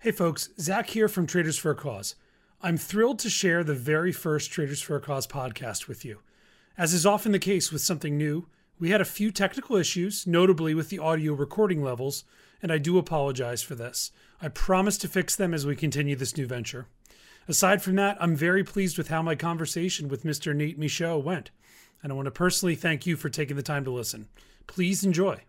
Hey folks, Zach here from Traders for a Cause. I'm thrilled to share the very first Traders for a Cause podcast with you. As is often the case with something new, we had a few technical issues, notably with the audio recording levels, and I do apologize for this. I promise to fix them as we continue this new venture. Aside from that, I'm very pleased with how my conversation with Mr. Nate Michaud went, and I want to personally thank you for taking the time to listen. Please enjoy.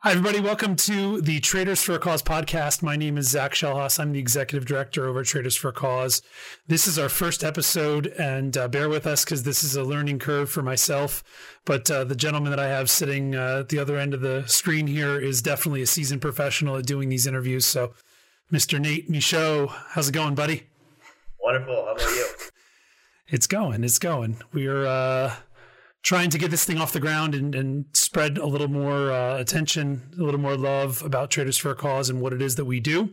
Hi, everybody. Welcome to the Traders for a Cause podcast. My name is Zach Shellhaus. I'm the executive director over at Traders for a Cause. This is our first episode, and uh, bear with us because this is a learning curve for myself. But uh, the gentleman that I have sitting uh, at the other end of the screen here is definitely a seasoned professional at doing these interviews. So, Mr. Nate Michaud, how's it going, buddy? Wonderful. How about you? It's going. It's going. We're uh, trying to get this thing off the ground and, and spread a little more uh, attention, a little more love about Traders for a Cause and what it is that we do.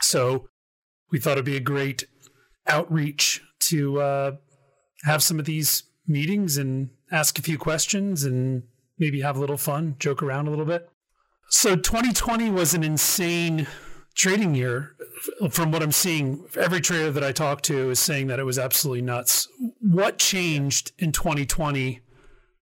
So we thought it'd be a great outreach to uh, have some of these meetings and ask a few questions and maybe have a little fun, joke around a little bit. So 2020 was an insane trading year. From what I'm seeing, every trader that I talk to is saying that it was absolutely nuts. What changed in 2020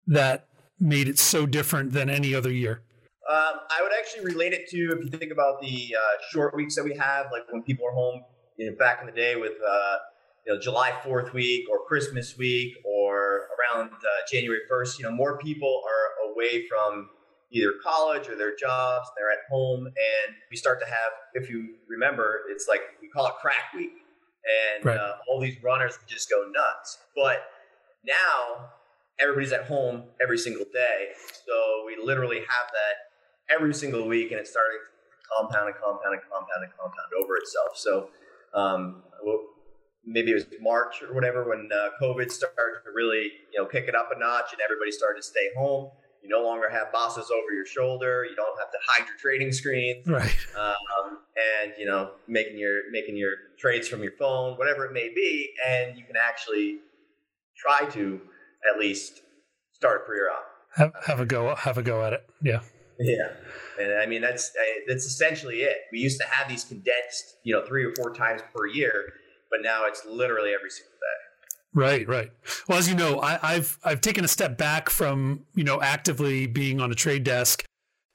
that made it so different than any other year? Um, I would actually relate it to if you think about the uh, short weeks that we have, like when people are home you know, back in the day with uh, you know July Fourth week or Christmas week or around uh, January first. You know, more people are away from either college or their jobs. They're at home, and we start to have, if you remember, it's like we call it crack week, and right. Uh, all these runners just go nuts. But now everybody's at home every single day. So we literally have that every single week, and it's starting to compound and compound and compound and compound over itself. So um, maybe it was March or whatever when uh, COVID started to really you know pick it up a notch, and everybody started to stay home. You no longer have bosses over your shoulder. You don't have to hide your trading screens, right? Um, and you know, making your making your trades from your phone, whatever it may be, and you can actually try to at least start a career out. Have, have a go. Have a go at it. Yeah. Yeah, and I mean that's that's essentially it. We used to have these condensed, you know, three or four times per year, but now it's literally every single day. Right, right. Well, as you know, I, I've I've taken a step back from you know actively being on a trade desk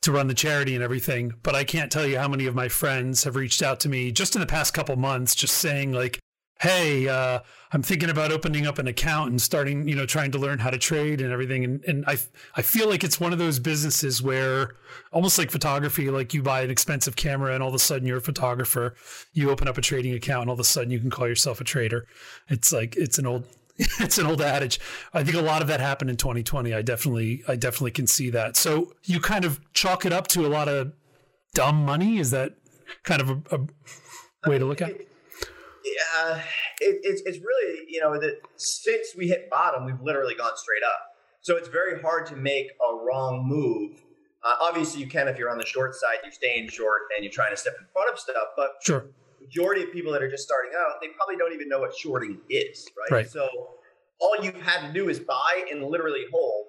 to run the charity and everything, but I can't tell you how many of my friends have reached out to me just in the past couple months, just saying like, hey, uh, I'm thinking about opening up an account and starting, you know, trying to learn how to trade and everything. And, and I, I feel like it's one of those businesses where almost like photography, like you buy an expensive camera and all of a sudden you're a photographer, you open up a trading account and all of a sudden you can call yourself a trader. It's like, it's an old, it's an old adage. I think a lot of that happened in 2020. I definitely, I definitely can see that. So you kind of chalk it up to a lot of dumb money. Is that kind of a, a way to look at it? Uh, it, it's, it's really, you know, that since we hit bottom, we've literally gone straight up. So it's very hard to make a wrong move. Uh, obviously, you can if you're on the short side, you're staying short and you're trying to step in front of stuff. But sure. majority of people that are just starting out, they probably don't even know what shorting is, right? right. So all you've had to do is buy and literally hold.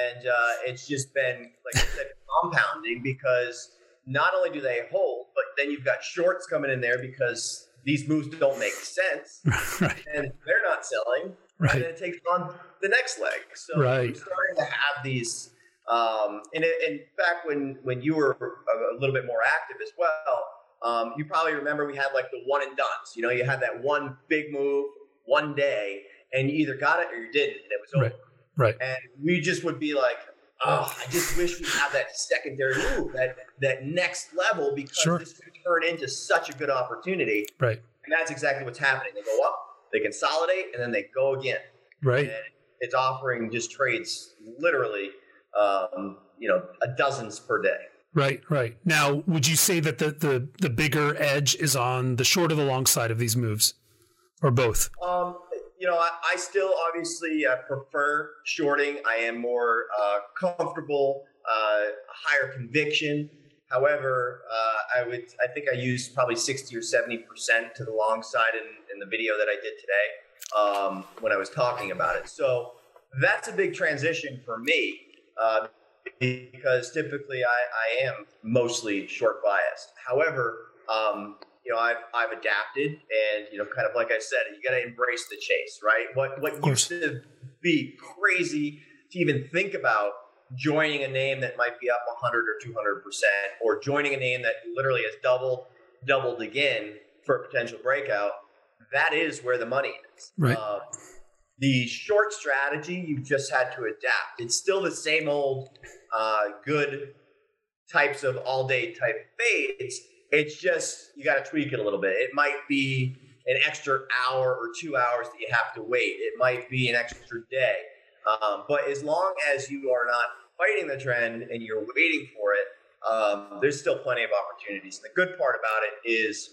And uh, it's just been, like I said, compounding because not only do they hold, but then you've got shorts coming in there because these moves don't make sense, right. and they're not selling, right. and then it takes on the next leg. So right. we're starting to have these. Um, and in fact, when when you were a little bit more active as well, um, you probably remember we had like the one and done's. You know, you had that one big move one day, and you either got it or you didn't, and it was over. Right. Right. And we just would be like, oh, I just wish we had that secondary move, that that next level, because sure. this could turn into such a good opportunity. Right. And that's exactly what's happening. They go up, they consolidate, and then they go again. Right. And it's offering just trades literally, um, you know, a dozens per day. Right, right. Now, would you say that the, the, the bigger edge is on the short or the long side of these moves, or both? Um, you know, I, I still obviously uh, prefer shorting. I am more uh, comfortable, uh, higher conviction. However, uh, I would I think I used probably sixty or seventy percent to the long side in, in the video that I did today um, when I was talking about it. So that's a big transition for me uh, because typically I, I am mostly short biased. However, um, you know, I've I've adapted, and you know, kind of like I said, you got to embrace the chase, right? What what used to be crazy to even think about joining a name that might be up 100 or 200 percent, or joining a name that literally has doubled doubled again for a potential breakout. That is where the money is. Right. Uh, the short strategy, you just had to adapt. It's still the same old uh, good types of all day type fades. It's just you got to tweak it a little bit. It might be an extra hour or two hours that you have to wait. It might be an extra day. Um, but as long as you are not fighting the trend and you're waiting for it, um, there's still plenty of opportunities. And the good part about it is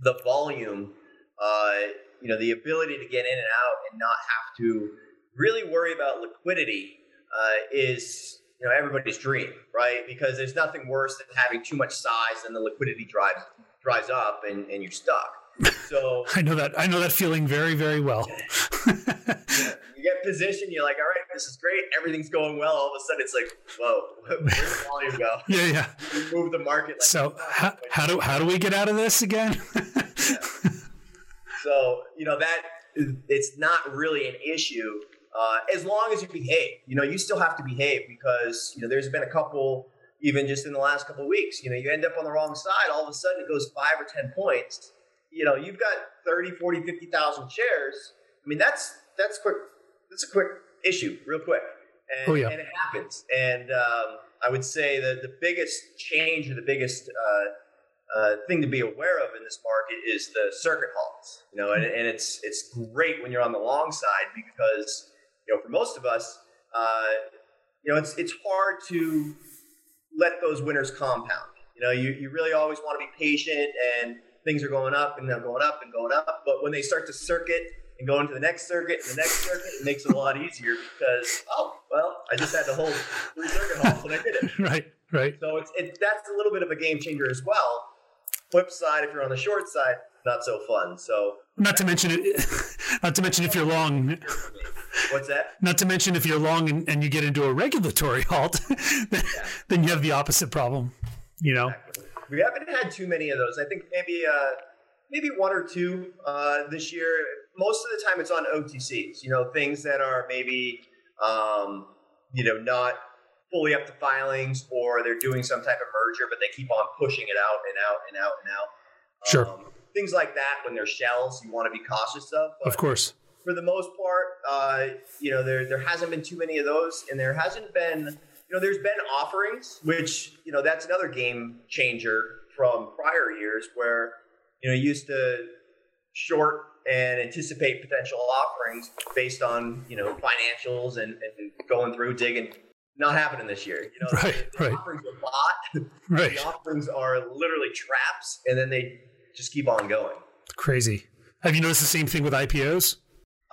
the volume. Uh, you know, the ability to get in and out and not have to really worry about liquidity uh, is you know everybody's dream, right? Because there's nothing worse than having too much size and the liquidity drives dries up and, and you're stuck. So I know that I know that feeling very very well. you get positioned, you're like, all right, this is great, everything's going well. All of a sudden, it's like, whoa, where's the volume go? Yeah, yeah. You move the market. Like, so how, how do how do we get out of this again? yeah. So you know that it's not really an issue uh, as long as you behave. You know, you still have to behave because you know there's been a couple, even just in the last couple of weeks. You know, you end up on the wrong side. All of a sudden, it goes five or ten points. You know, you've got 30, 40, 50,000 shares. I mean, that's that's quick. That's a quick issue, real quick. And, oh, yeah. and it happens. And um, I would say that the biggest change or the biggest uh, uh, thing to be aware of in this market is the circuit halts. You know, and, and it's it's great when you're on the long side because you know for most of us, uh, you know, it's it's hard to let those winners compound. You know, you, you really always want to be patient and things are going up and they're going up and going up. But when they start to circuit and go into the next circuit and the next circuit, it makes it a lot easier because, oh, well, I just had to hold three circuit halts and I did it. right, right. So it's, it, that's a little bit of a game changer as well flip side, if you're on the short side, not so fun. So not to mention it, not to mention if you're long. What's that? Not to mention if you're long and, and you get into a regulatory halt, then, yeah. then you have the opposite problem. You know, exactly. we haven't had too many of those. I think maybe uh, maybe one or two uh, this year. Most of the time, it's on OTCs. You know, things that are maybe um, you know not fully up to filings or they're doing some type of merger, but they keep on pushing it out and out and out and out. Sure. Um, things like that when they're shells, you want to be cautious of. Of course. For the most part, uh, you know, there there hasn't been too many of those, and there hasn't been, you know, there's been offerings, which you know that's another game changer from prior years where you know you used to short and anticipate potential offerings based on you know financials and, and going through digging not happening this year. You know, right, the, right. offerings are bought. Right. The offerings are literally traps, and then they just keep on going. Crazy. Have you noticed the same thing with IPOs?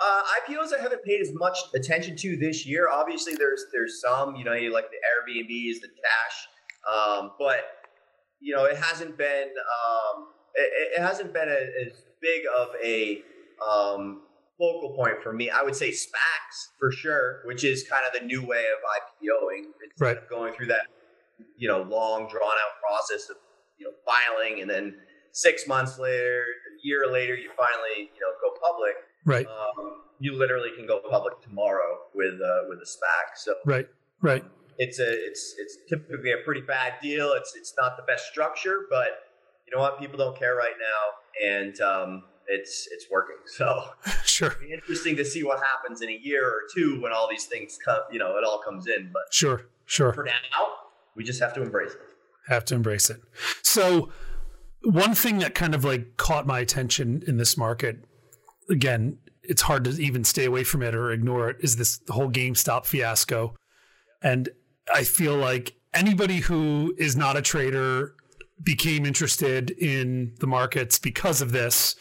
Uh, IPOs I haven't paid as much attention to this year. Obviously, there's there's some, you know, you like the Airbnbs, the Dash, um, but you know, it hasn't been um, it, it, hasn't been a, as big of a um, focal point for me. I would say SPACs for sure, which is kind of the new way of IPOing. Instead right. of going through that, you know, long drawn out process of, you know, filing and then six months later, a year later, you finally, you know, go public. Right. Um, you literally can go public tomorrow with uh, with a SPAC. So right, right. It's a it's it's typically a pretty bad deal. It's it's not the best structure, but you know what? People don't care right now, and um, it's it's working. So sure, be interesting to see what happens in a year or two when all these things come. You know, it all comes in. But sure, sure. For now, we just have to embrace it. Have to embrace it. So one thing that kind of like caught my attention in this market, again, it's hard to even stay away from it or ignore it, is this whole GameStop fiasco. And I feel like anybody who is not a trader became interested in the markets because of this.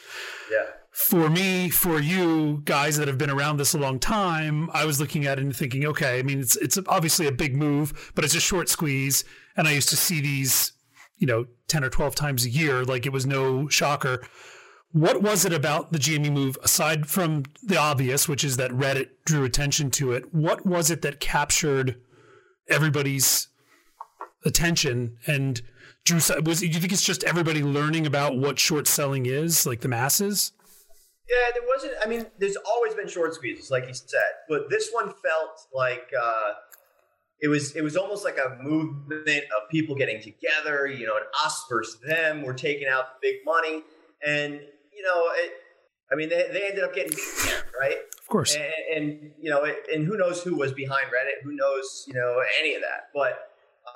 Yeah. For me, for you guys that have been around this a long time, I was looking at it and thinking, okay, I mean, it's it's obviously a big move, but it's a short squeeze, and I used to see these, you know, ten or twelve times a year, like it was no shocker. What was it about the GME move, aside from the obvious, which is that Reddit drew attention to it? What was it that captured everybody's attention and drew was do you think it's just everybody learning about what short selling is like the masses yeah there wasn't i mean there's always been short squeezes like you said but this one felt like uh it was it was almost like a movement of people getting together you know and us versus them we're taking out the big money and you know it, i mean they, they ended up getting right of course and, and you know it, and who knows who was behind reddit who knows you know any of that but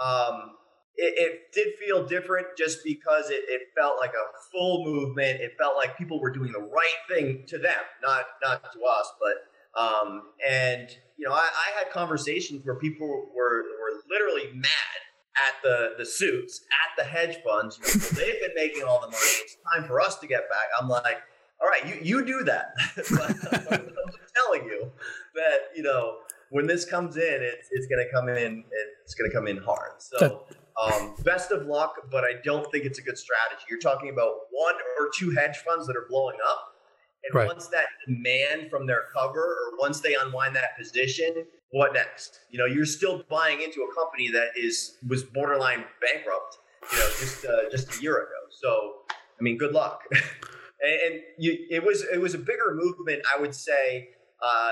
um it, it, did feel different just because it, it, felt like a full movement. It felt like people were doing the right thing to them, not not to us. But um, and you know, I, I had conversations where people were were literally mad at the the suits, at the hedge funds. You know, they've been making all the money. It's time for us to get back. I'm like, all right, you you do that. but I'm telling you that you know when this comes in, it's it's going to come in. It's going to come in hard. So. Um, best of luck, but I don't think it's a good strategy. You're talking about one or two hedge funds that are blowing up. And right. once that demand from their cover or once they unwind that position, what next? You know, you're still buying into a company that is was borderline bankrupt, you know, just uh, just a year ago. So, I mean, good luck. and, and you, it was it was a bigger movement, I would say, uh,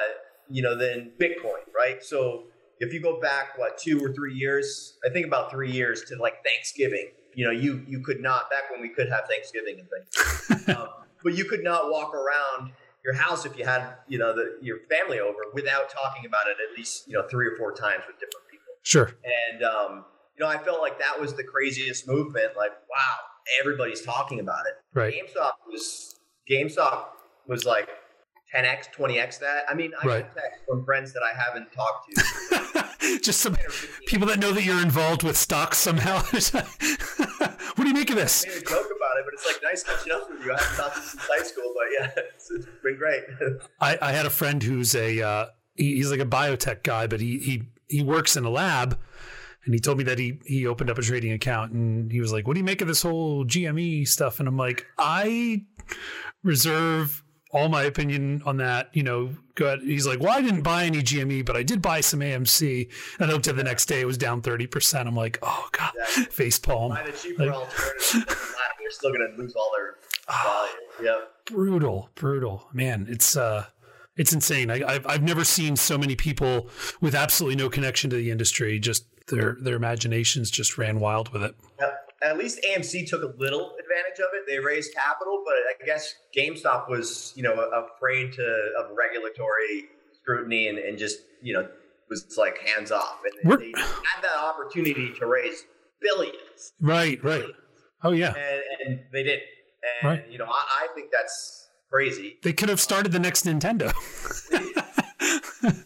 you know, than Bitcoin, right? So if you go back what two or three years, I think about three years to like Thanksgiving. You know, you you could not back when we could have Thanksgiving and things, um, but you could not walk around your house if you had you know the, your family over without talking about it at least you know three or four times with different people. Sure. And um, you know, I felt like that was the craziest movement. Like, wow, everybody's talking about it. Right. GameStop was GameStop was like 10x, 20x that. I mean, I right. get texts from friends that I haven't talked to. Just some people that know that you're involved with stocks somehow. what do you make of this? About it, but it's like nice catching up with you. I haven't talked to you since high school, but yeah, it's, it's been great. I, I, had a friend who's a uh, he, he's like a biotech guy, but he he he works in a lab. And he told me that he he opened up a trading account and he was like, "What do you make of this whole GME stuff?" And I'm like, "I reserve all my opinion on that. You know, go ahead. He's like, well, I didn't buy any GME, but I did buy some AMC. And I looked at the next day, it was down 30%. I'm like, oh, God, exactly. face palm. Buy the cheaper like, alternative. They're still going to lose all their value. Yeah. Brutal, brutal. Man, it's, uh, it's insane. I, have I've never seen so many people with absolutely no connection to the industry. Just their their imaginations just ran wild with it. Yep at least AMC took a little of it. They raised capital, but I guess GameStop was, you know, afraid to of regulatory scrutiny and, and just, you know, was like hands off. And We're, they had that opportunity to raise billions. Right, right. Oh yeah. And, and they did. And right. you know, I, I think that's crazy. They could have started the next Nintendo.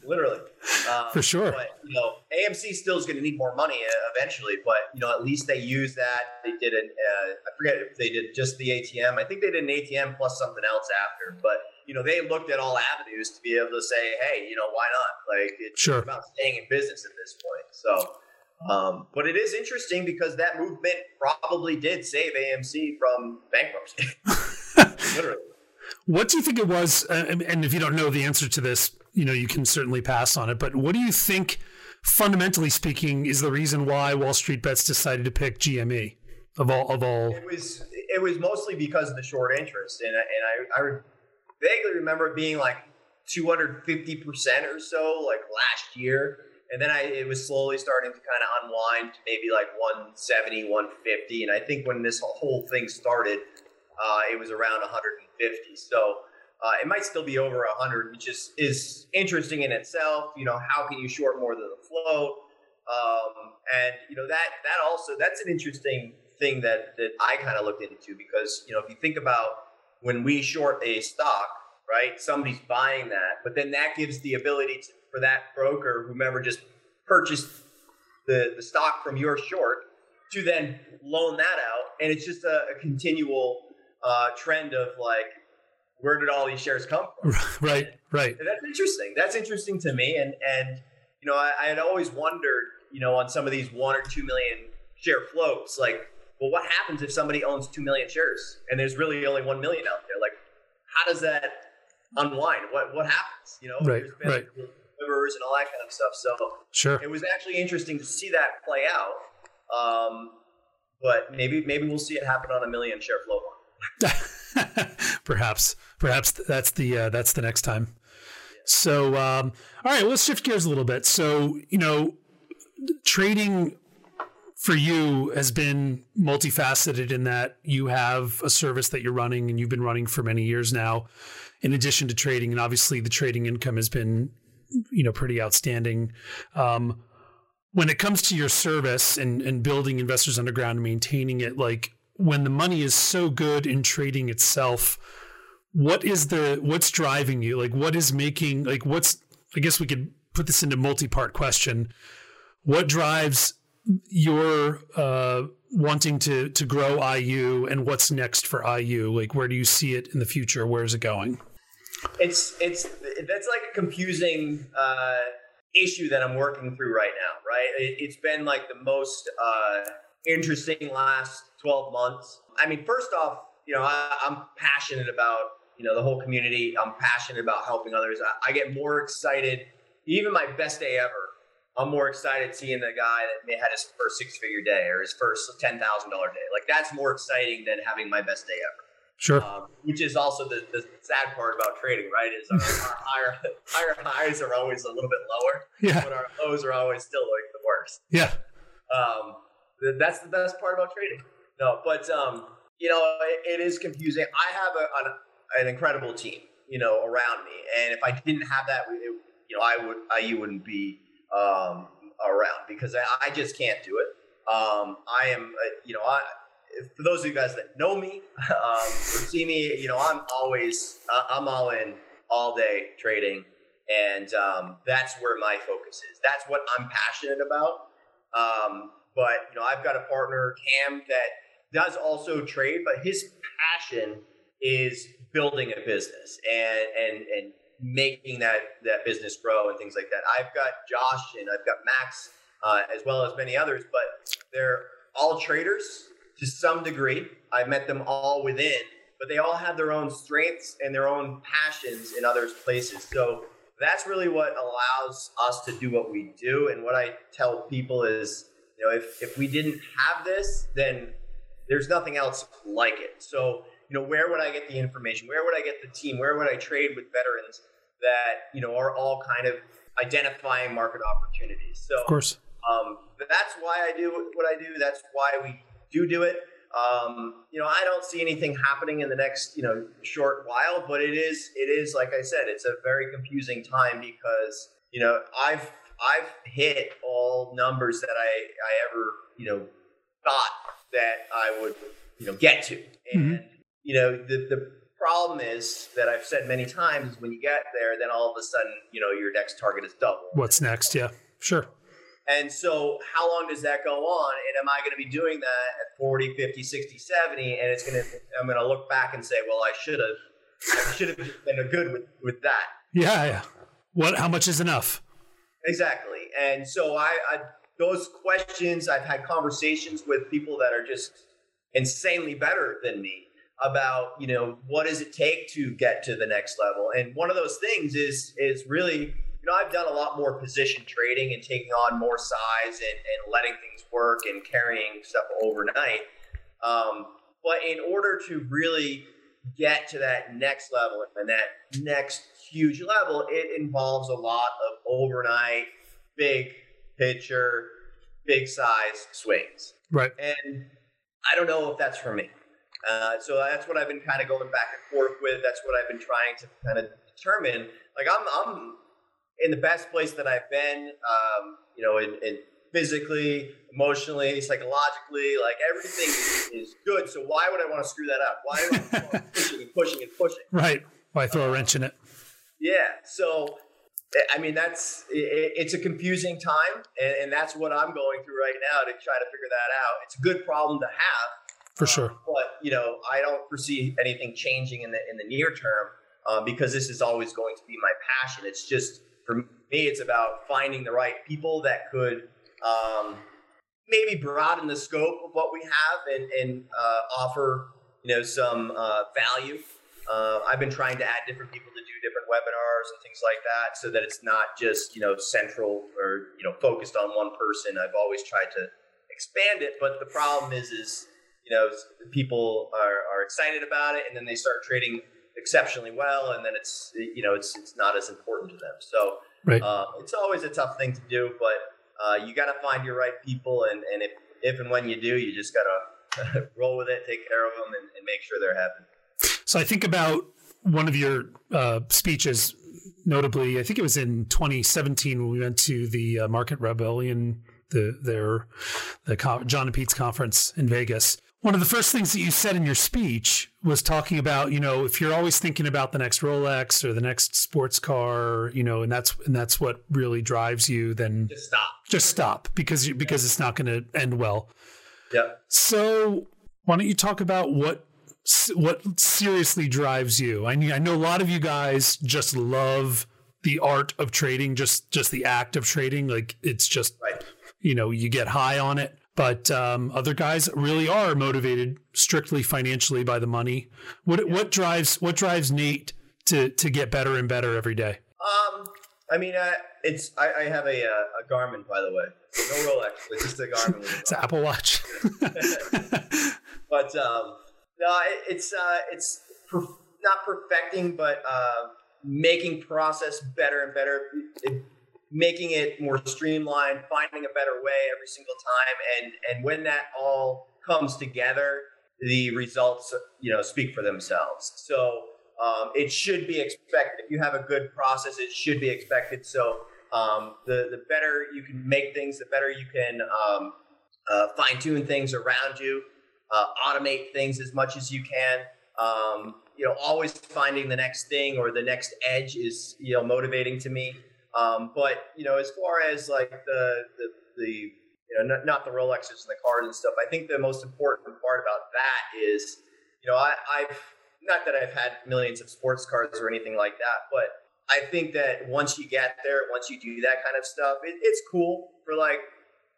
Literally. Um, For sure. But, you know, AMC still is going to need more money uh, eventually, but, you know, at least they use that. They did an, uh, I forget if they did just the ATM. I think they did an ATM plus something else after, but, you know, they looked at all avenues to be able to say, hey, you know, why not? Like, it's sure. about staying in business at this point. So, um, but it is interesting because that movement probably did save AMC from bankruptcy. Literally. What do you think it was? Uh, and if you don't know the answer to this, you know you can certainly pass on it. But what do you think, fundamentally speaking, is the reason why Wall Street Bets decided to pick GME of all of all? It was it was mostly because of the short interest, and and I, I vaguely remember it being like 250 percent or so, like last year. And then I, it was slowly starting to kind of unwind to maybe like 170, 150. And I think when this whole thing started, uh, it was around 150. So uh, it might still be over 100, which is, is interesting in itself. You know, how can you short more than the float? Um, and you know that that also that's an interesting thing that that I kind of looked into because you know if you think about when we short a stock, right? Somebody's buying that, but then that gives the ability to, for that broker, whomever just purchased the the stock from your short, to then loan that out, and it's just a, a continual uh, trend of like where did all these shares come from? Right, right. And that's interesting. That's interesting to me. And and you know, I, I, had always wondered, you know, on some of these one or two million share floats, like, well, what happens if somebody owns two million shares and there's really only one million out there? Like, how does that unwind? What what happens? You know, right, right. Livers and all that kind of stuff. So sure, it was actually interesting to see that play out. Um, but maybe maybe we'll see it happen on a million share float one. perhaps, perhaps that's the uh, that's the next time. So, um, all right, let's shift gears a little bit. So, you know, trading for you has been multifaceted in that you have a service that you're running and you've been running for many years now, in addition to trading, and obviously the trading income has been, you know, pretty outstanding. Um, when it comes to your service and, and building investors underground and maintaining it, like when the money is so good in trading itself, what is the what's driving you? Like what is making like what's I guess we could put this into multi-part question. What drives your uh, wanting to to grow IU and what's next for IU? Like where do you see it in the future? Where is it going? It's it's that's like a confusing uh, issue that I'm working through right now, right? It, has been like the most uh, interesting last 12 months. I mean, first off, you know, I, I'm passionate about, you know, the whole community. I'm passionate about helping others. I, I get more excited, even my best day ever. I'm more excited seeing the guy that may had his first six figure day or his first $10,000 day. Like that's more exciting than having my best day ever. Sure. Um, which is also the, the sad part about trading, right? Is our, our higher higher highs are always a little bit lower, yeah. but our lows are always still like the worst. Yeah. Um, that's the best part about trading. No, but um, you know, it, it is confusing. I have a, an, an, incredible team, you know, around me, and if I didn't have that, it, you know, I would, I you wouldn't be um, around because I, I just can't do it. Um, I am, uh, you know, I for those of you guys that know me um, or see me, you know, I'm always uh, I'm all in all day trading, and um, that's where my focus is. That's what I'm passionate about. Um, but you know, I've got a partner, Cam, that does also trade, but his passion is building a business and and and making that that business grow and things like that. I've got Josh and I've got Max uh, as well as many others, but they're all traders to some degree. I met them all within, but they all have their own strengths and their own passions in other places. So that's really what allows us to do what we do. And what I tell people is, you know, if, if we didn't have this, then there's nothing else like it. So, you know, where would I get the information? Where would I get the team? Where would I trade with veterans that, you know, are all kind of identifying market opportunities? So, of course. Um, that's why I do what I do. That's why we do do it. Um, you know, I don't see anything happening in the next, you know, short while, but it is, it is, like I said, it's a very confusing time because, you know, I've, I've hit all numbers that I, I ever, you know, thought that I would, you know, get to. And, mm-hmm. you know, the, the problem is that I've said many times is when you get there, then all of a sudden, you know, your next target is double. What's next? Yeah, sure. And so, how long does that go on? And am I going to be doing that at 40, 50, 60, 70? And it's going to, I'm going to look back and say, well, I should have, I should have been good with, with that. Yeah. Yeah. What, how much is enough? Exactly. And so, I, I, those questions, I've had conversations with people that are just insanely better than me about, you know, what does it take to get to the next level? And one of those things is, is really, you know, I've done a lot more position trading and taking on more size and, and letting things work and carrying stuff overnight. Um, but in order to really get to that next level and that next huge level, it involves a lot of overnight, big picture, big size swings. Right. And I don't know if that's for me. Uh, so that's what I've been kind of going back and forth with. That's what I've been trying to kind of determine. Like I'm, I'm in the best place that I've been, um, you know, in, in, physically, emotionally, psychologically, like everything is, is, good. So why would I want to screw that up? Why am I pushing and pushing and pushing? Right. Why throw a wrench in it? Yeah. So, I mean, that's it, it's a confusing time, and, and, that's what I'm going through right now to try to figure that out. It's a good problem to have, for sure. Um, but you know, I don't foresee anything changing in the in the near term um, because this is always going to be my passion. It's just for me, it's about finding the right people that could um, maybe broaden the scope of what we have and, and uh, offer you know some uh, value. Uh, I've been trying to add different people to do different webinars and things like that, so that it's not just you know central or you know focused on one person. I've always tried to expand it. But the problem is, is you know, people are, are excited about it, and then they start trading exceptionally well, and then it's you know it's it's not as important to them. So right. uh, it's always a tough thing to do, but uh, you got to find your right people, and and if if and when you do, you just got to roll with it, take care of them, and, and, make sure they're happy. So I think about one of your uh, speeches, notably, I think it was in 2017 when we went to the uh, Market Rebellion, the their the Jon and Pete's conference in Vegas one of the first things that you said in your speech was talking about, you know, if you're always thinking about the next Rolex or the next sports car, you know, and that's and that's what really drives you, then just stop. Just stop because you, because it's not going to end well. Yeah. So why don't you talk about what what seriously drives you? I mean, I know a lot of you guys just love the art of trading, just just the act of trading. Like it's just, right. you know, you get high on it but um, other guys really are motivated strictly financially by the money. What yeah. what drives what drives Nate to to get better and better every day? Um, I mean, uh, it's I, I have a, uh, a Garmin, by the way, no Rolex, it's just a Garmin. it's an Apple Watch. but um, no, it, it's uh, it's perf- not perfecting, but uh, making process better and better. It, making it more streamlined, finding a better way every single time, and and when that all comes together, the results you know speak for themselves. So um, it should be expected. If you have a good process, it should be expected. So um, the the better you can make things, the better you can um, uh, fine tune things around you, uh, automate things as much as you can. Um, you know, always finding the next thing or the next edge is you know motivating to me. Um, but you know, as far as like the the, the you know not, not, the Rolexes and the cars and stuff, I think the most important part about that is you know I, I've not that I've had millions of sports cars or anything like that, but I think that once you get there, once you do that kind of stuff, it, it's cool for like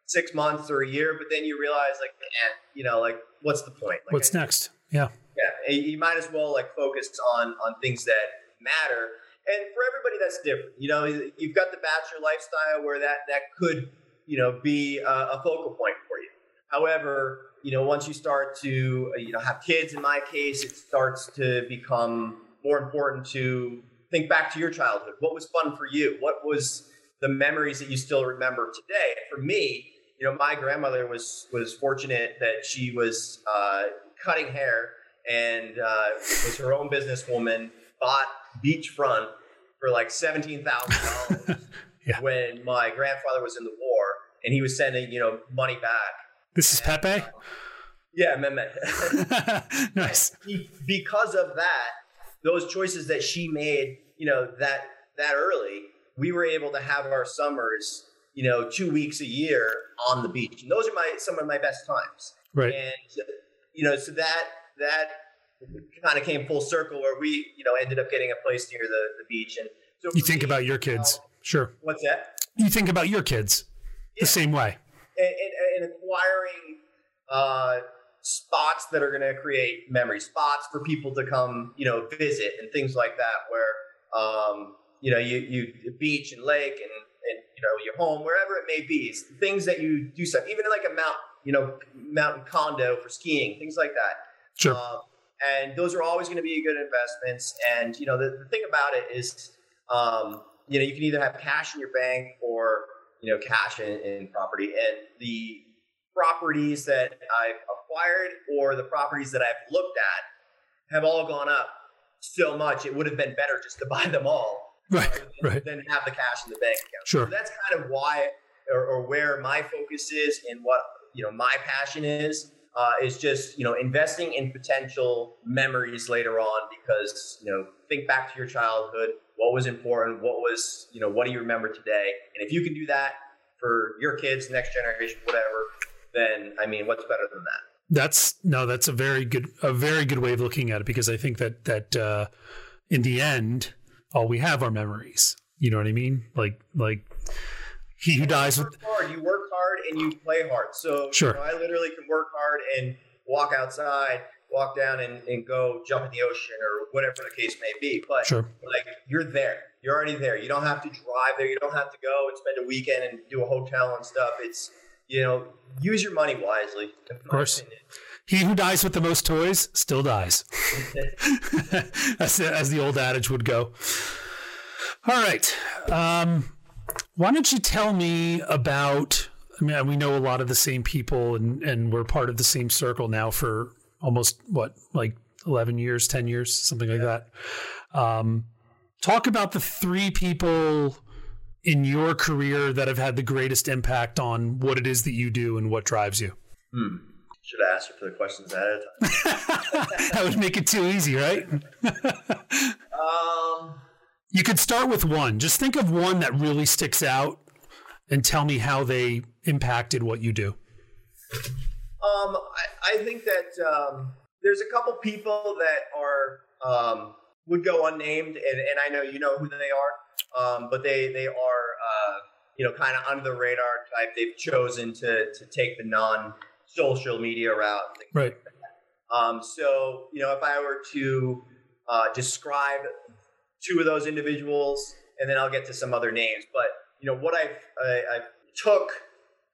six months or a year, but then you realize like, eh, you know, like what's the point? Like, what's next? Yeah. Yeah. You might as well like focus on on things that matter and for everybody that's different you know you've got the bachelor lifestyle where that that could you know be a, a focal point for you however you know once you start to you know have kids in my case it starts to become more important to think back to your childhood what was fun for you what was the memories that you still remember today for me you know my grandmother was was fortunate that she was uh, cutting hair and uh, was her own businesswoman bought beachfront for like seventeen thousand dollars yeah. when my grandfather was in the war and he was sending you know money back. This is and, Pepe. Uh, yeah, Mehmet. nice. because of that, those choices that she made, you know, that that early, we were able to have our summers, you know, two weeks a year on the beach, and those are my some of my best times. Right. And you know, so that that kind of came full circle where we, you know, ended up getting a place near the, the beach. And so you think me, about your kids, uh, sure. What's that? You think about your kids yeah. the same way. And, and, and acquiring uh, spots that are going to create memory spots for people to come, you know, visit and things like that, where, um, you know, you, you beach and lake and, and, you know, your home, wherever it may be, it's things that you do stuff, even like a mountain, you know, mountain condo for skiing, things like that. Sure. Um, and those are always going to be good investments. And you know, the, the thing about it is, um, you know, you can either have cash in your bank or you know, cash in, in property. And the properties that I've acquired or the properties that I've looked at have all gone up so much. It would have been better just to buy them all, right? Than, right. Than have the cash in the bank account. Sure. So that's kind of why, or, or where my focus is, and what you know, my passion is uh, is just you know investing in potential memories later on because you know think back to your childhood what was important what was you know what do you remember today and if you can do that for your kids next generation whatever then i mean what's better than that that's no that's a very good a very good way of looking at it because i think that that uh, in the end all we have are memories you know what i mean like like he who dies with hard. you work hard and you play hard. So sure. You know, I literally can work hard and walk outside, walk down and, and go jump in the ocean or whatever the case may be. But sure. like you're there. You're already there. You don't have to drive there. You don't have to go and spend a weekend and do a hotel and stuff. It's you know, use your money wisely. Of course. He who dies with the most toys still dies, as, as the old adage would go. All right. Um, why don't you tell me about? I mean, we know a lot of the same people, and and we're part of the same circle now for almost what, like eleven years, ten years, something like that. Um, talk about the three people in your career that have had the greatest impact on what it is that you do and what drives you. Hmm. Should I ask you for the questions ahead of time? that would make it too easy, right? um, you could start with one. Just think of one that really sticks out and tell me how they impacted what you do. Um, I, I think that um, there's a couple people that are um, would go unnamed, and, and I know you know who they are, um, but they they are uh, you know kind of under the radar type. They've chosen to to take the non social media route. Right. Um, so you know, if I were to uh, describe two of those individuals, and then I'll get to some other names. But you know, what I've I, I took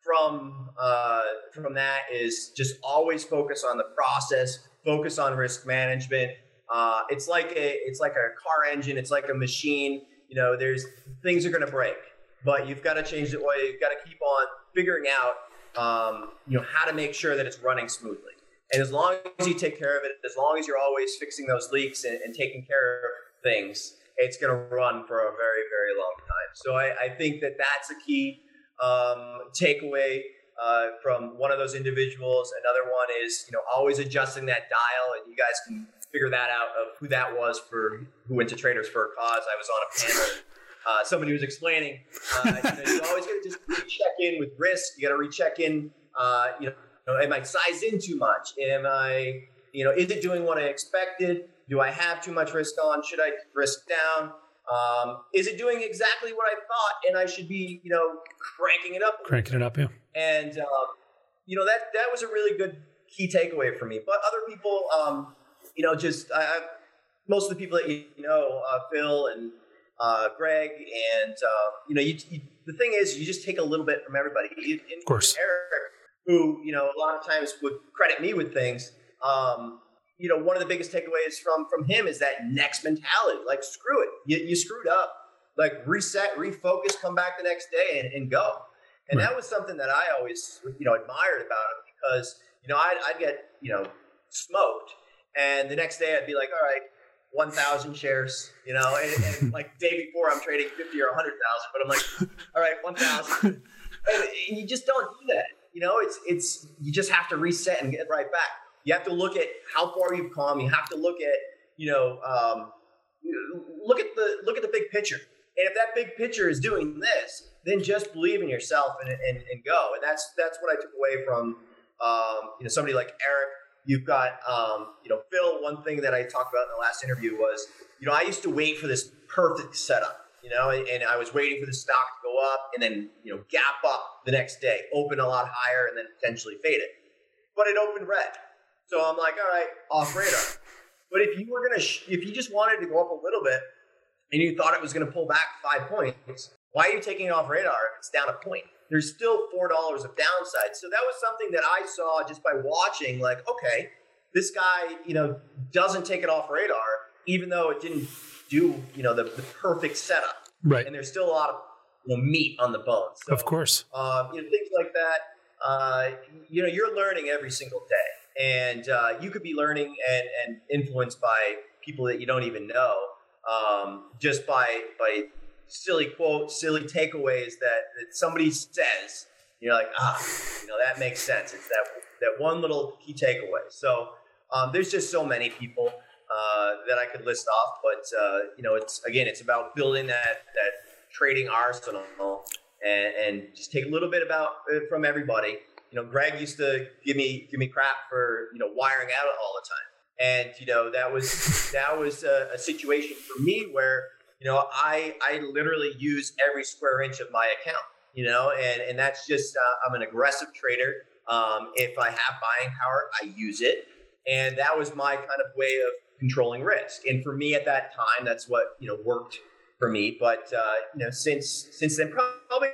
from uh, from that is just always focus on the process, focus on risk management. Uh, it's like a it's like a car engine. It's like a machine. You know, there's things are going to break, but you've got to change the oil. You've got to keep on figuring out um, you know how to make sure that it's running smoothly. And as long as you take care of it, as long as you're always fixing those leaks and, and taking care of things, it's going to run for a very, very long time. So I, I think that that's a key um, takeaway uh, from one of those individuals. Another one is, you know, always adjusting that dial, and you guys can figure that out of who that was for who went to Traders for a Cause. I was on a panel. Uh, somebody was explaining, uh, you, you always got to just recheck in with risk. You got to recheck in. Uh, you know, am I sized in too much? Am I, you know, is it doing what I expected? Do I have too much risk on? Should I risk down? Um, is it doing exactly what I thought? And I should be, you know, cranking it up. Cranking it up, yeah. And um, you know that that was a really good key takeaway for me. But other people, um, you know, just I, most of the people that you know, uh, Phil and uh, Greg, and um, you know, you, you, the thing is, you just take a little bit from everybody. of course, Eric, who you know, a lot of times would credit me with things. Um, you know, one of the biggest takeaways from from him is that next mentality. Like, screw it, you, you screwed up. Like, reset, refocus, come back the next day, and, and go. And right. that was something that I always, you know, admired about him because you know I'd, I'd get you know smoked, and the next day I'd be like, all right, 1,000 shares, you know, and, and like day before I'm trading 50 or 100,000, but I'm like, all right, 1,000. And, you just don't do that. You know, it's, it's, you just have to reset and get right back. You have to look at how far you've come. You have to look at, you know, um, look at the, look at the big picture. And if that big picture is doing this, then just believe in yourself and, and, and go. And that's, that's what I took away from, um, you know, somebody like Eric You've got, um, you know, Phil. One thing that I talked about in the last interview was, you know, I used to wait for this perfect setup, you know, and I was waiting for the stock to go up and then, you know, gap up the next day, open a lot higher, and then potentially fade it. But it opened red, so I'm like, all right, off radar. But if you were gonna, sh- if you just wanted to go up a little bit, and you thought it was gonna pull back five points, why are you taking it off radar if it's down a point? There's still four dollars of downside. So that was something that I saw just by watching. Like, okay, this guy, you know, doesn't take it off radar, even though it didn't do, you know, the, the perfect setup. Right. And there's still a lot of you know, meat on the bones. So, of course. Um, you know, things like that. Uh, you know, you're learning every single day, and uh, you could be learning and, and influenced by people that you don't even know, um, just by by silly quotes, silly takeaways that, that somebody says. You're like, ah, you know, that makes sense. It's that that one little key takeaway. So um, there's just so many people uh, that I could list off, but uh, you know, it's again, it's about building that that trading arsenal and, and just take a little bit about uh, from everybody. You know, Greg used to give me give me crap for you know wiring out all the time, and you know that was that was a, a situation for me where you know, I I literally use every square inch of my account. You know, and and that's just uh, I'm an aggressive trader. Um, if I have buying power, I use it, and that was my kind of way of controlling risk. And for me at that time, that's what you know worked for me. But uh, you know, since since then, probably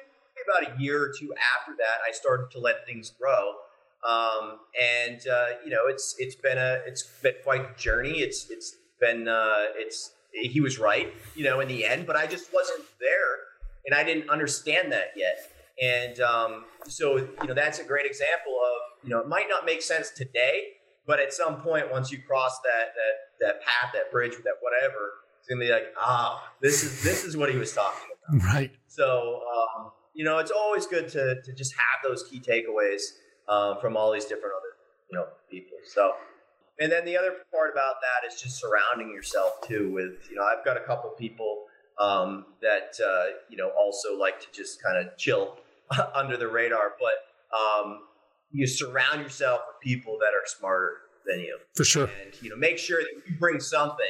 about a year or two after that, I started to let things grow. Um, and uh, you know, it's it's been a it's been quite a journey. It's it's been uh, it's he was right, you know, in the end, but I just wasn't there, and I didn't understand that yet. And um, so, you know, that's a great example of you know, it might not make sense today, but at some point, once you cross that that that path, that bridge, that whatever, it's gonna be like, ah, this is this is what he was talking about. Right. So, um, you know, it's always good to to just have those key takeaways um, from all these different other you know people. So, and then the other part about that is just surrounding yourself too with you know I've got a couple people um, that uh, you know also like to just kind of chill under the radar, but um, you surround yourself with people that are smarter than you. For sure. And you know, make sure that you bring something.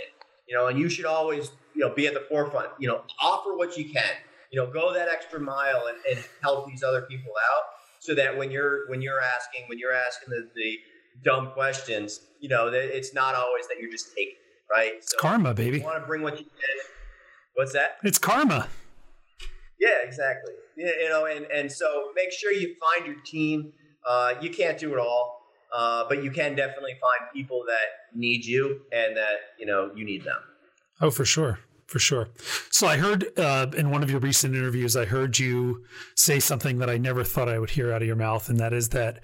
You know, and you should always you know be at the forefront. You know, offer what you can. You know, go that extra mile and, and help these other people out so that when you're when you're asking when you're asking the, the dumb questions, you know, it's not always that you're just taking, right? So it's karma, baby. You want to bring what you. What's that? It's karma. Yeah, exactly. You know, and and so make sure you find your team. Uh, you can't do it all, uh, but you can definitely find people that need you and that you know you need them. Oh, for sure for sure. So I heard uh, in one of your recent interviews, I heard you say something that I never thought I would hear out of your mouth, and that is that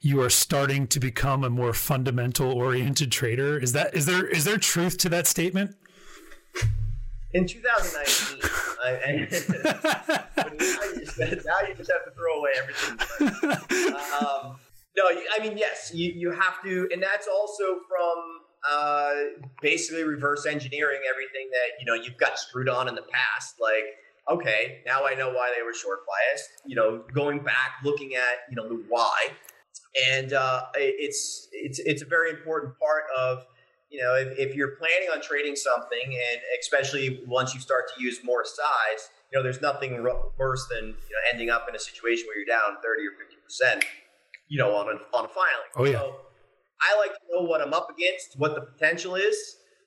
you are starting to become a more fundamental oriented trader. Is that is there is there truth to that statement? In 2019, I, and, now, you just, now you just have to throw away everything. Um, no, I mean yes, you you have to, and that's also from uh, basically reverse engineering everything that you know you've got screwed on in the past. Like, okay, now I know why they were short biased. You know, going back, looking at you know the why, and uh, it's it's it's a very important part of you know if, if you're planning on trading something, and especially once you start to use more size, you know, there's nothing worse than you know ending up in a situation where you're down thirty or fifty percent, you know, on a on a filing. Oh yeah. So, I like to know what I'm up against, what the potential is,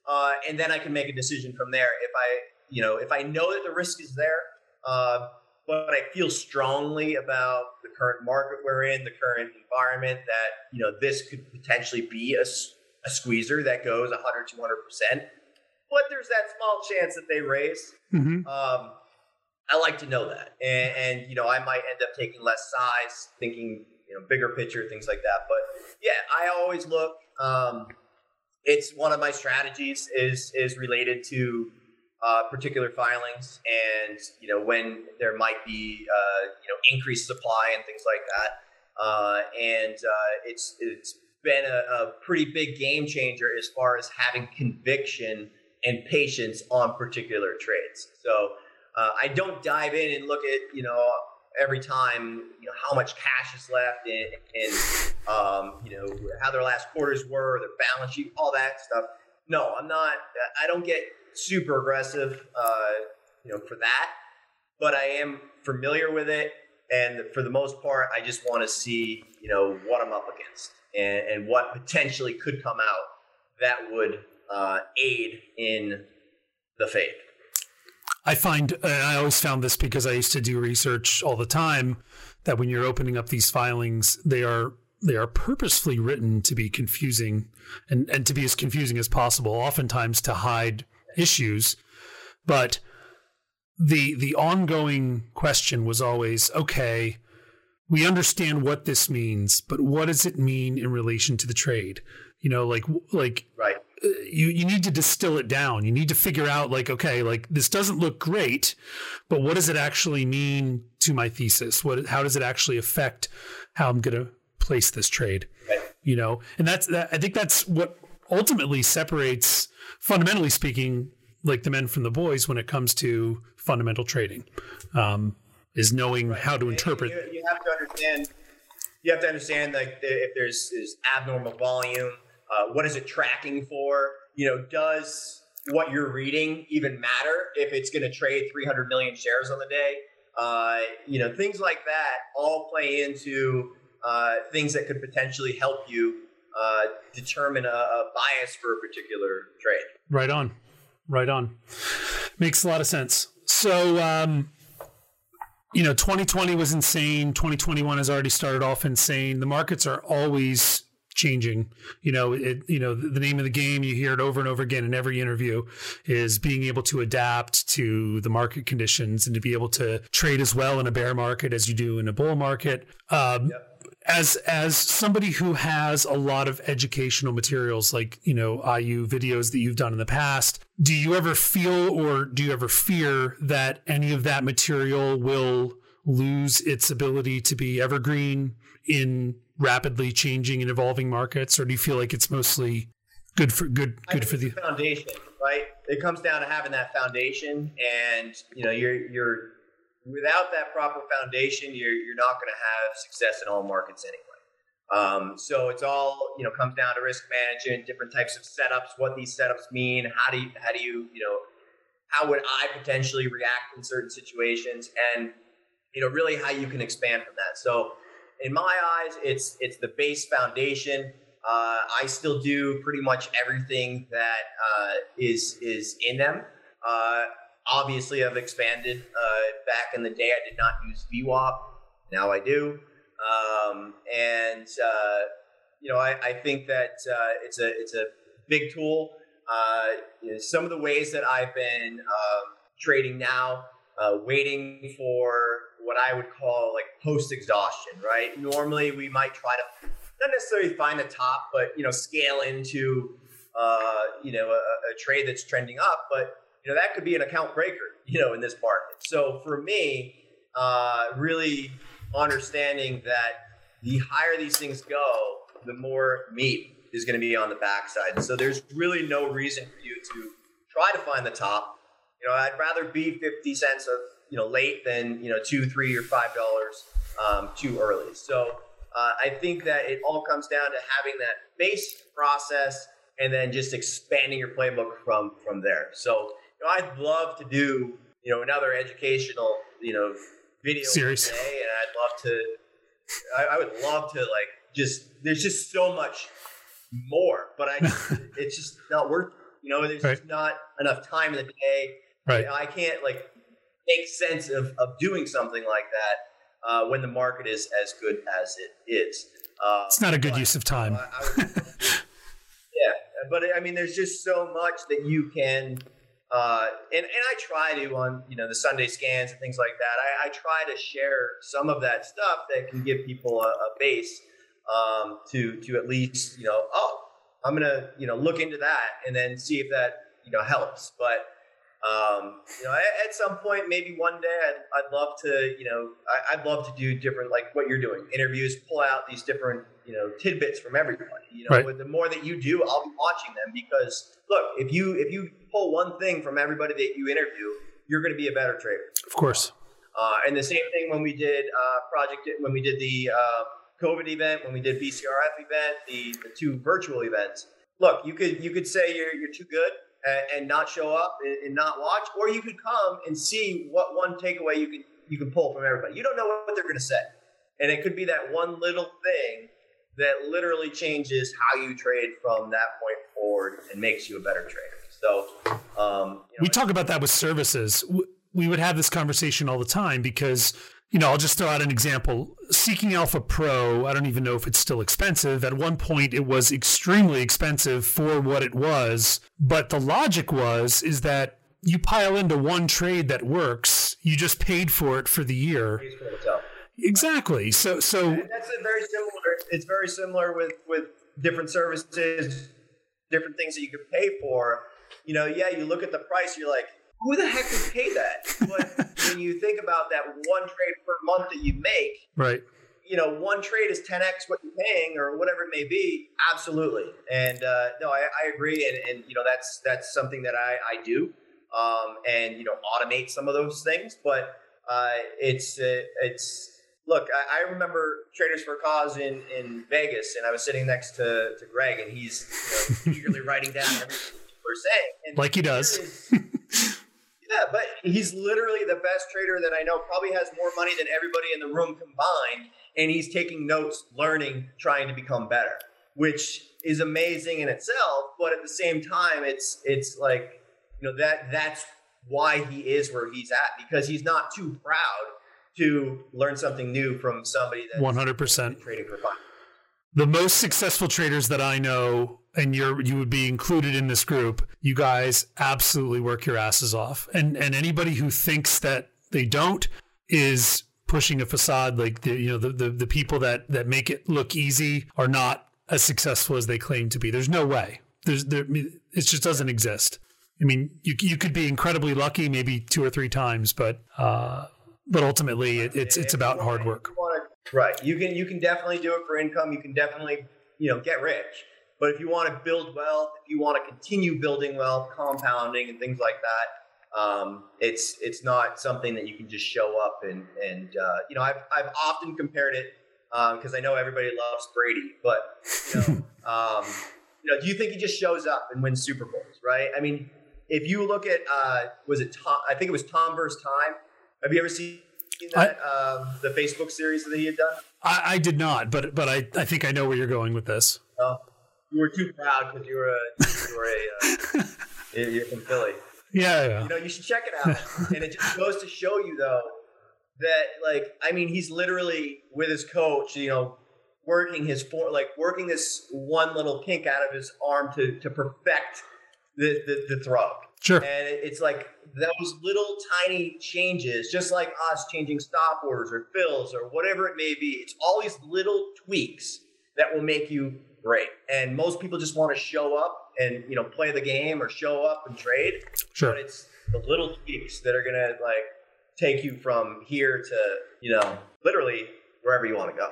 uh, and then I can make a decision from there. If I, you know, if I know that the risk is there, uh, but I feel strongly about the current market we're in, the current environment, that you know this could potentially be a, a squeezer that goes 100, 200 percent. But there's that small chance that they raise. Mm-hmm. Um, I like to know that, and, and you know, I might end up taking less size, thinking know bigger picture, things like that. But yeah, I always look. Um, it's one of my strategies is is related to uh, particular filings, and you know when there might be uh, you know increased supply and things like that. Uh, and uh, it's it's been a, a, pretty big game changer as far as having conviction and patience on particular trades. So uh, I don't dive in and look at you know every time, you know, how much cash is left and, and um, you know, how their last quarters were, their balance sheet, all that stuff. No, I'm not, I don't get super aggressive, uh, you know, for that, but I am familiar with it. And for the most part, I just want to see, you know, what I'm up against and, and what potentially could come out that would uh, aid in the fade. I find uh, I always found this because I used to do research all the time that when you're opening up these filings, they are they are purposefully written to be confusing and, and to be as confusing as possible, oftentimes to hide issues. But the the ongoing question was always, okay, we understand what this means, but what does it mean in relation to the trade? You know, like like right you you need to distill it down. You need to figure out like okay, like this doesn't look great, but what does it actually mean to my thesis? What how does it actually affect how I'm going to place this trade? Right. You know, and that's that, I think that's what ultimately separates fundamentally speaking like the men from the boys when it comes to fundamental trading. Um, is knowing right. how to interpret. You, you have to understand you have to understand like if there's, there's abnormal volume uh, what is it tracking for? You know, does what you're reading even matter if it's going to trade 300 million shares on the day? Uh, you know, things like that all play into uh, things that could potentially help you uh, determine a, a bias for a particular trade. Right on. Right on. Makes a lot of sense. So, um, you know, 2020 was insane. 2021 has already started off insane. The markets are always changing. You know, it, you know, the, name of the game, you hear it over and over again in every interview is being able to adapt to the market conditions and to be able to trade as well in a bear market as you do in a bull market. Um, yep as as somebody who has a lot of educational materials like you know IU videos that you've done in the past do you ever feel or do you ever fear that any of that material will lose its ability to be evergreen in rapidly changing and evolving markets or do you feel like it's mostly good for good good for the foundation right it comes down to having that foundation and you know you're you're without that proper foundation, you're, you're not going to have success in all markets anyway. Um, so it's all you know comes down to risk management, different types of setups, what these setups mean, how do you how do you you know how would I potentially react in certain situations, and you know really how you can expand from that. So in my eyes, it's it's the base foundation. Uh, I still do pretty much everything that uh, is is in them. Uh, obviously I've expanded. Uh, back in the day, I did not use VWAP. Now I do. Um, and uh, you know, I, I think that uh, it's a it's a big tool. You know, some of the ways that I've been um, trading now, waiting for what I would call like post exhaustion. Right. Normally, we might try to not necessarily find the top, but you know, scale into uh, you know a, a trade that's trending up, but you know that could be an account breaker you know in this market so for me uh, really understanding that the higher these things go the more meat is going to be on the backside so there's really no reason for you to try to find the top you know i'd rather be 50 cents of you know late than you know two three or five dollars um, too early so uh, i think that it all comes down to having that base process and then just expanding your playbook from from there so know, I'd love to do, you know, another educational, you know, video series, today, and I'd love to. I, I, would love to like just. There's just so much more, but I, it's just not worth. You know, there's right. just not enough time in the day. Right. I can't like make sense of, of doing something like that uh, when the market is as good as it is. Uh, it's not a good but, use of time. would, yeah, but I mean, there's just so much that you can uh, and, and I try to on you know the Sunday scans and things like that. I, I try to share some of that stuff that can give people a, a base um, to to at least you know oh I'm gonna you know look into that and then see if that you know helps. But um, you know at, at, some point maybe one day I'd, I'd love to you know I, would love to do different like what you're doing interviews, pull out these different you know tidbits from everybody. You know, right. the more that you do, I'll be watching them because look, if you if you pull one thing from everybody that you interview, you're going to be a better trader. Of course. Uh, and the same thing when we did uh, project when we did the uh, COVID event, when we did BCRF event, the, the two virtual events. Look, you could you could say you're you're too good and, not show up and, and not watch, or you could come and see what one takeaway you can you can pull from everybody. You don't know what they're going to say, and it could be that one little thing that literally changes how you trade from that point forward and makes you a better trader. So um, you know, we talk about that with services. We would have this conversation all the time because you know, I'll just throw out an example. Seeking Alpha Pro, I don't even know if it's still expensive. At one point, it was extremely expensive for what it was. But the logic was is that you pile into one trade that works. You just paid for it for the year. Exactly. So, so and that's very similar. It's very similar with with different services, different things that you can pay for. You know, yeah, you look at the price, you're like, who the heck would pay that? But when you think about that one trade per month that you make, right? You know, one trade is 10x what you're paying, or whatever it may be. Absolutely, and uh, no, I, I agree, and, and you know that's that's something that I I do, um, and you know automate some of those things, but uh, it's uh, it's look, I, I, remember Traders for Cause in, in Vegas, and I was sitting next to, to Greg, and he's you know, eagerly writing down everything we're saying. And like he does. Is, yeah, but he's literally the best trader that I know, probably has more money than everybody in the room combined, and he's taking notes, learning, trying to become better, which is amazing in itself. But at the same time, it's it's like, you know, that that's why he is where he's at because he's not too proud to learn something new from somebody that's 100%. trading for fun. The most successful traders that I know, and you're you would be included in this group. You guys absolutely work your asses off, and and anybody who thinks that they don't is pushing a facade. Like the you know the the, the people that that make it look easy are not as successful as they claim to be. There's no way. There's there it just doesn't exist. I mean, you you could be incredibly lucky, maybe two or three times, but uh, but ultimately, it, it's it's about hard work. Right. You can you can definitely do it for income. You can definitely you know get rich. But if you want to build wealth, if you want to continue building wealth, compounding and things like that, um, it's it's not something that you can just show up and and uh, you know I've I've often compared it because um, I know everybody loves Brady, but you know, um, you know, do you think he just shows up and wins Super Bowls? Right. I mean, if you look at uh, was it Tom? I think it was Tom versus Time. Have you ever seen that I, um, the Facebook series that he had done? I, I, did not, but but I, I think I know where you're going with this. Oh, you were too proud because you were a you were a uh, you're from Philly. Yeah, yeah. You know, you should check it out, and it just goes to show you though that like I mean he's literally with his coach, you know, working his for like working this one little kink out of his arm to to perfect the the, the throw. Sure. And it's like those little tiny changes, just like us changing stop orders or fills or whatever it may be. It's all these little tweaks that will make you great. And most people just want to show up and you know play the game or show up and trade. Sure. But it's the little tweaks that are gonna like take you from here to you know literally wherever you want to go.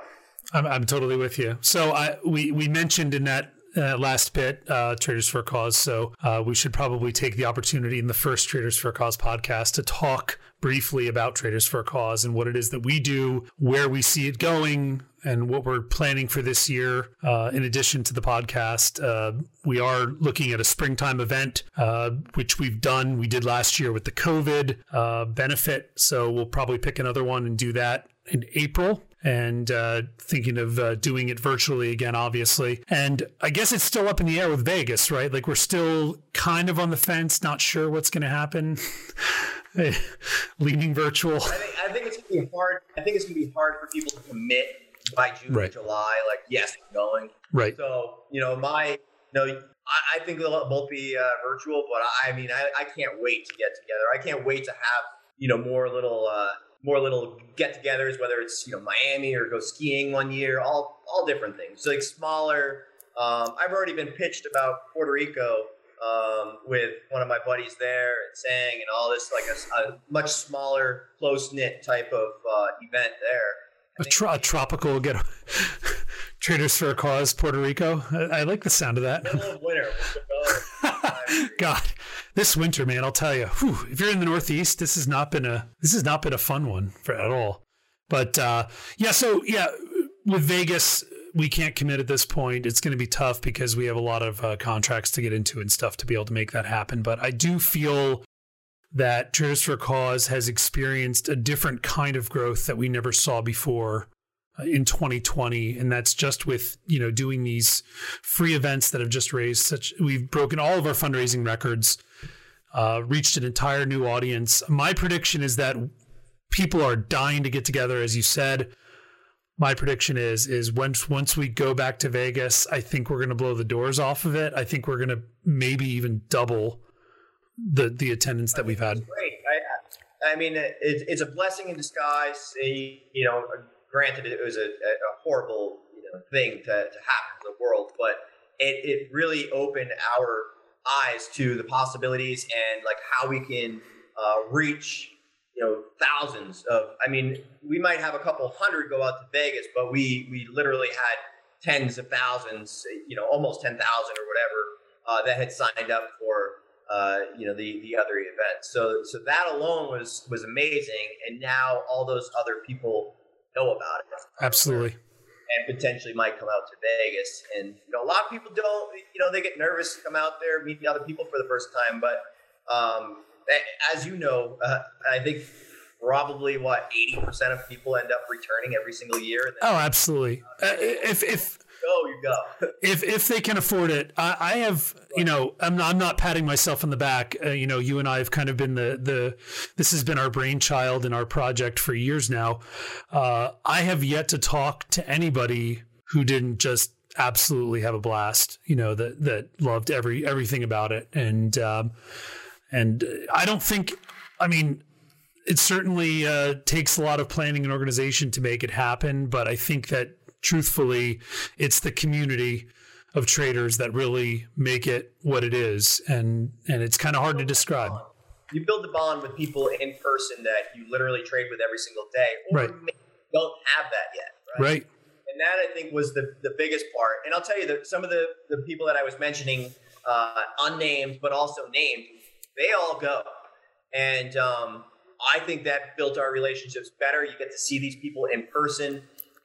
I'm, I'm totally with you. So I we we mentioned in that uh, last bit, uh, Traders for a Cause. So uh, we should probably take the opportunity in the first Traders for a Cause podcast to talk briefly about Traders for a Cause and what it is that we do, where we see it going, and what we're planning for this year. Uh, in addition to the podcast, uh, we are looking at a springtime event, uh, which we've done. We did last year with the COVID benefit. So we'll probably pick another one and do that in April and uh, thinking of uh, doing it virtually again, obviously. And I guess it's still up in the air with Vegas, right? Like we're still kind of on the fence, not sure what's going to happen. Leaning virtual. I think it's going to be hard. I think it's going to be hard for people to commit by June right. July. Like, yes, I'm going. Right. So you know, my you know, I, I think they'll both be uh, virtual, but I, I mean, I, I can't wait to get together. I can't wait to have you know more little uh, more little get-togethers, whether it's you know Miami or go skiing one year, all all different things. So like smaller. Um, I've already been pitched about Puerto Rico um, with one of my buddies there and sang and all this like a, a much smaller, close knit type of uh, event there. A, tro- a tropical get traders for a cause, Puerto Rico. I, I like the sound of that. Middle of winter. God, this winter, man, I'll tell you, whew, if you're in the Northeast, this has not been a this has not been a fun one for at all. But uh, yeah, so yeah, with Vegas, we can't commit at this point. It's going to be tough because we have a lot of uh, contracts to get into and stuff to be able to make that happen. But I do feel that Traders for Cause has experienced a different kind of growth that we never saw before uh, in 2020 and that's just with you know doing these free events that have just raised such we've broken all of our fundraising records uh, reached an entire new audience. My prediction is that people are dying to get together as you said. My prediction is is once once we go back to Vegas I think we're going to blow the doors off of it. I think we're going to maybe even double the the attendance that we've had. great. I, I mean it, it's a blessing in disguise. A, you know granted, it was a, a horrible you know thing to, to happen to the world, but it, it really opened our eyes to the possibilities and like how we can uh, reach you know thousands of i mean we might have a couple hundred go out to vegas but we we literally had tens of thousands you know almost 10,000 or whatever uh, that had signed up for uh, you know the the other events so so that alone was was amazing and now all those other people know about it. Absolutely. And potentially might come out to Vegas. And you know, a lot of people don't. You know, they get nervous to come out there, meet the other people for the first time. But um, as you know, uh, I think probably what eighty percent of people end up returning every single year. oh, absolutely. Uh, if if go, you go. if if they can afford it, I, I have you know I'm not, I'm not patting myself on the back. Uh, you know, you and I have kind of been the the this has been our brainchild and our project for years now. Uh, I have yet to talk to anybody who didn't just absolutely have a blast. You know that that loved every everything about it, and um, and I don't think. I mean, it certainly uh, takes a lot of planning and organization to make it happen, but I think that truthfully, it's the community of traders that really make it what it is, and and it's kind of hard to describe. You build the bond with people in person that you literally trade with every single day, or right. don't have that yet, right? right? And that I think was the, the biggest part. And I'll tell you that some of the, the people that I was mentioning, uh, unnamed but also named, they all go. And um, I think that built our relationships better. You get to see these people in person,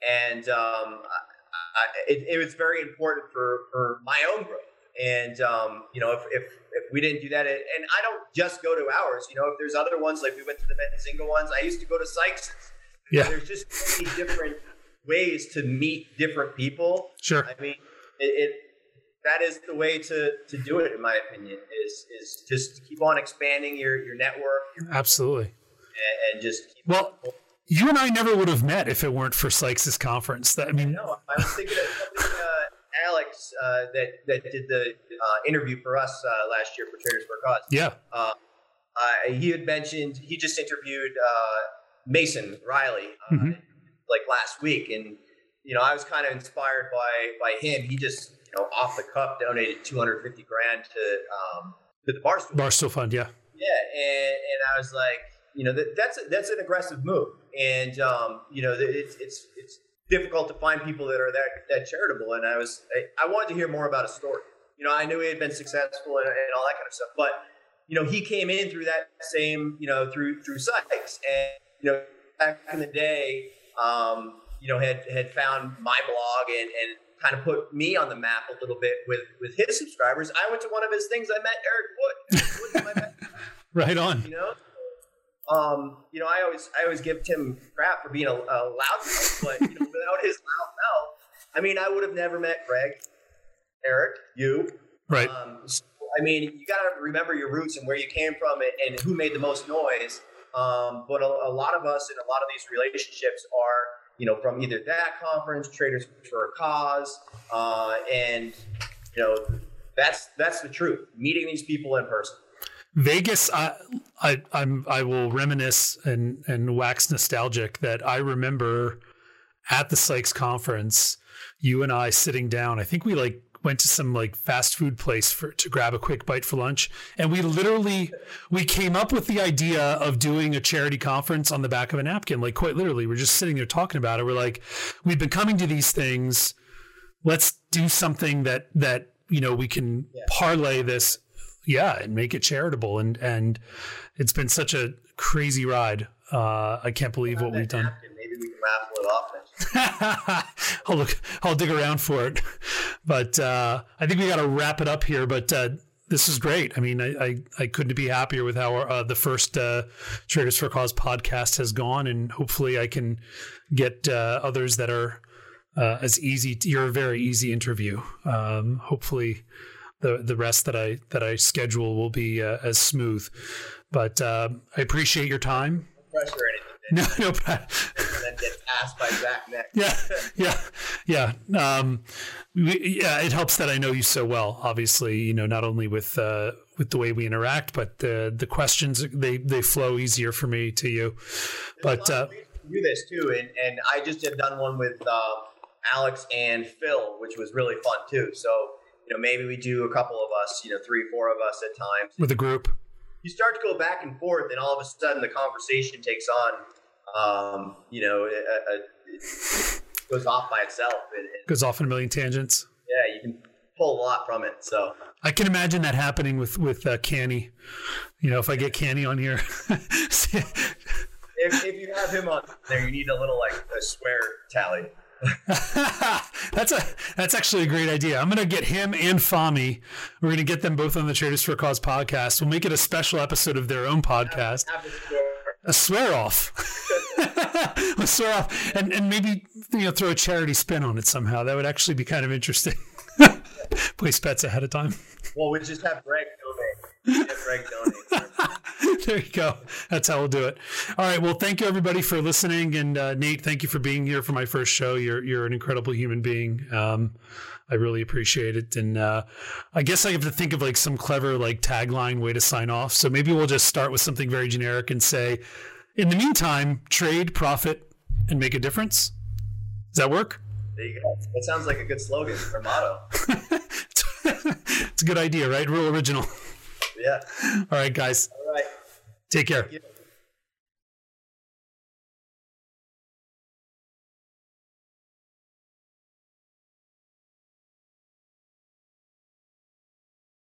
and um, I, it, it, was very important for, for my own growth. And um, you know, if, if, if we didn't do that, and I don't just go to ours. You know, if there's other ones like we went to the Benzinga ones, I used to go to Sykes. Yeah, there's just so many different ways to meet different people. Sure. I mean, it, it that is the way to to do it, in my opinion. Is is just keep on expanding your your network. Absolutely and, and just well. You and I never would have met if it weren't for Sykes's conference. That I mean, no, I was thinking of something, uh, Alex uh, that that did the uh, interview for us uh, last year for Traders for Cause. Yeah, uh, he had mentioned he just interviewed uh, Mason Riley mm-hmm. like last week, and you know I was kind of inspired by by him. He just you know off the cuff donated 250 grand to um, to the Barstool Barstool Fund. Yeah, yeah, and and I was like you know that, that's that's an aggressive move, and um, you know it's it's it's difficult to find people that are that that charitable. And I was I, I wanted to hear more about a story. You know, I knew he had been successful and, and all that kind of stuff, but you know he came in through that same you know through through Sykes, and you know back in the day, um, you know had had found my blog and and kind of put me on the map a little bit with with his subscribers. I went to one of his things. I met Eric Wood. right on. You know, um, you know, I always I always give Tim crap for being a, a loud mouth, but you know, without his loud mouth, I mean, I would have never met Greg, Eric, you. Right. Um, so, I mean, you got to remember your roots and where you came from and, and who made the most noise. Um, but a, a, lot of us in a lot of these relationships are, you know, from either that conference, Traders for a Cause, uh, and you know, that's that's the truth. Meeting these people in person. Vegas, I, I, I'm, I will reminisce and and wax nostalgic that I remember at the Sykes conference, you and I sitting down. I think we like went to some like fast food place for to grab a quick bite for lunch, and we literally we came up with the idea of doing a charity conference on the back of a napkin. Like quite literally, we're just sitting there talking about it. We're like, we've been coming to these things. Let's do something that that you know we can yeah. parlay this yeah, and make it charitable. And and it's been such a crazy ride. Uh, I can't believe what we've done. Maybe we can raffle it off. I'll look. I'll dig around for it. But uh, I think we got to wrap it up here. But uh, this is great. I mean, I, I, I couldn't be happier with how uh, the first uh, Traders for Cause podcast has gone, and hopefully I can get uh, others that are uh, as easy. To, you're a very easy interview. Um, hopefully, the the rest that I that I schedule will be uh, as smooth. But uh, I appreciate your time. No pressure anything. No, no. then get asked by Zach next. Yeah, yeah, yeah. Um, we, yeah, it helps that I know you so well. Obviously, you know, not only with uh, with the way we interact, but the the questions they they flow easier for me to you. There's but uh, do this too, and and I just have done one with uh, Alex and Phil, which was really fun too. So you know, maybe we do a couple of us, you know, three, four of us at times. With a group. You start to go back and forth, and all of a sudden the conversation takes on, um, you know, it, it goes off by itself. It, it, goes off in a million tangents. Yeah, you can pull a lot from it. So I can imagine that happening with with uh, Canny. You know, if I get Canny on here. if, if you have him on there, you need a little like a swear tally. that's a that's actually a great idea. I'm going to get him and Fami. We're going to get them both on the Traders for a Cause podcast. We'll make it a special episode of their own podcast. a swear off. a swear off, and and maybe you know, throw a charity spin on it somehow. That would actually be kind of interesting. Place bets ahead of time. Well, we just have Greg donate. Have Greg donate. there you go. That's how we'll do it. All right. Well, thank you everybody for listening, and uh, Nate, thank you for being here for my first show. You're you're an incredible human being. Um, I really appreciate it, and uh, I guess I have to think of like some clever like tagline way to sign off. So maybe we'll just start with something very generic and say, in the meantime, trade, profit, and make a difference. Does that work? There you go. That sounds like a good slogan or motto. it's a good idea, right? Real original. Yeah. All right, guys. Take care.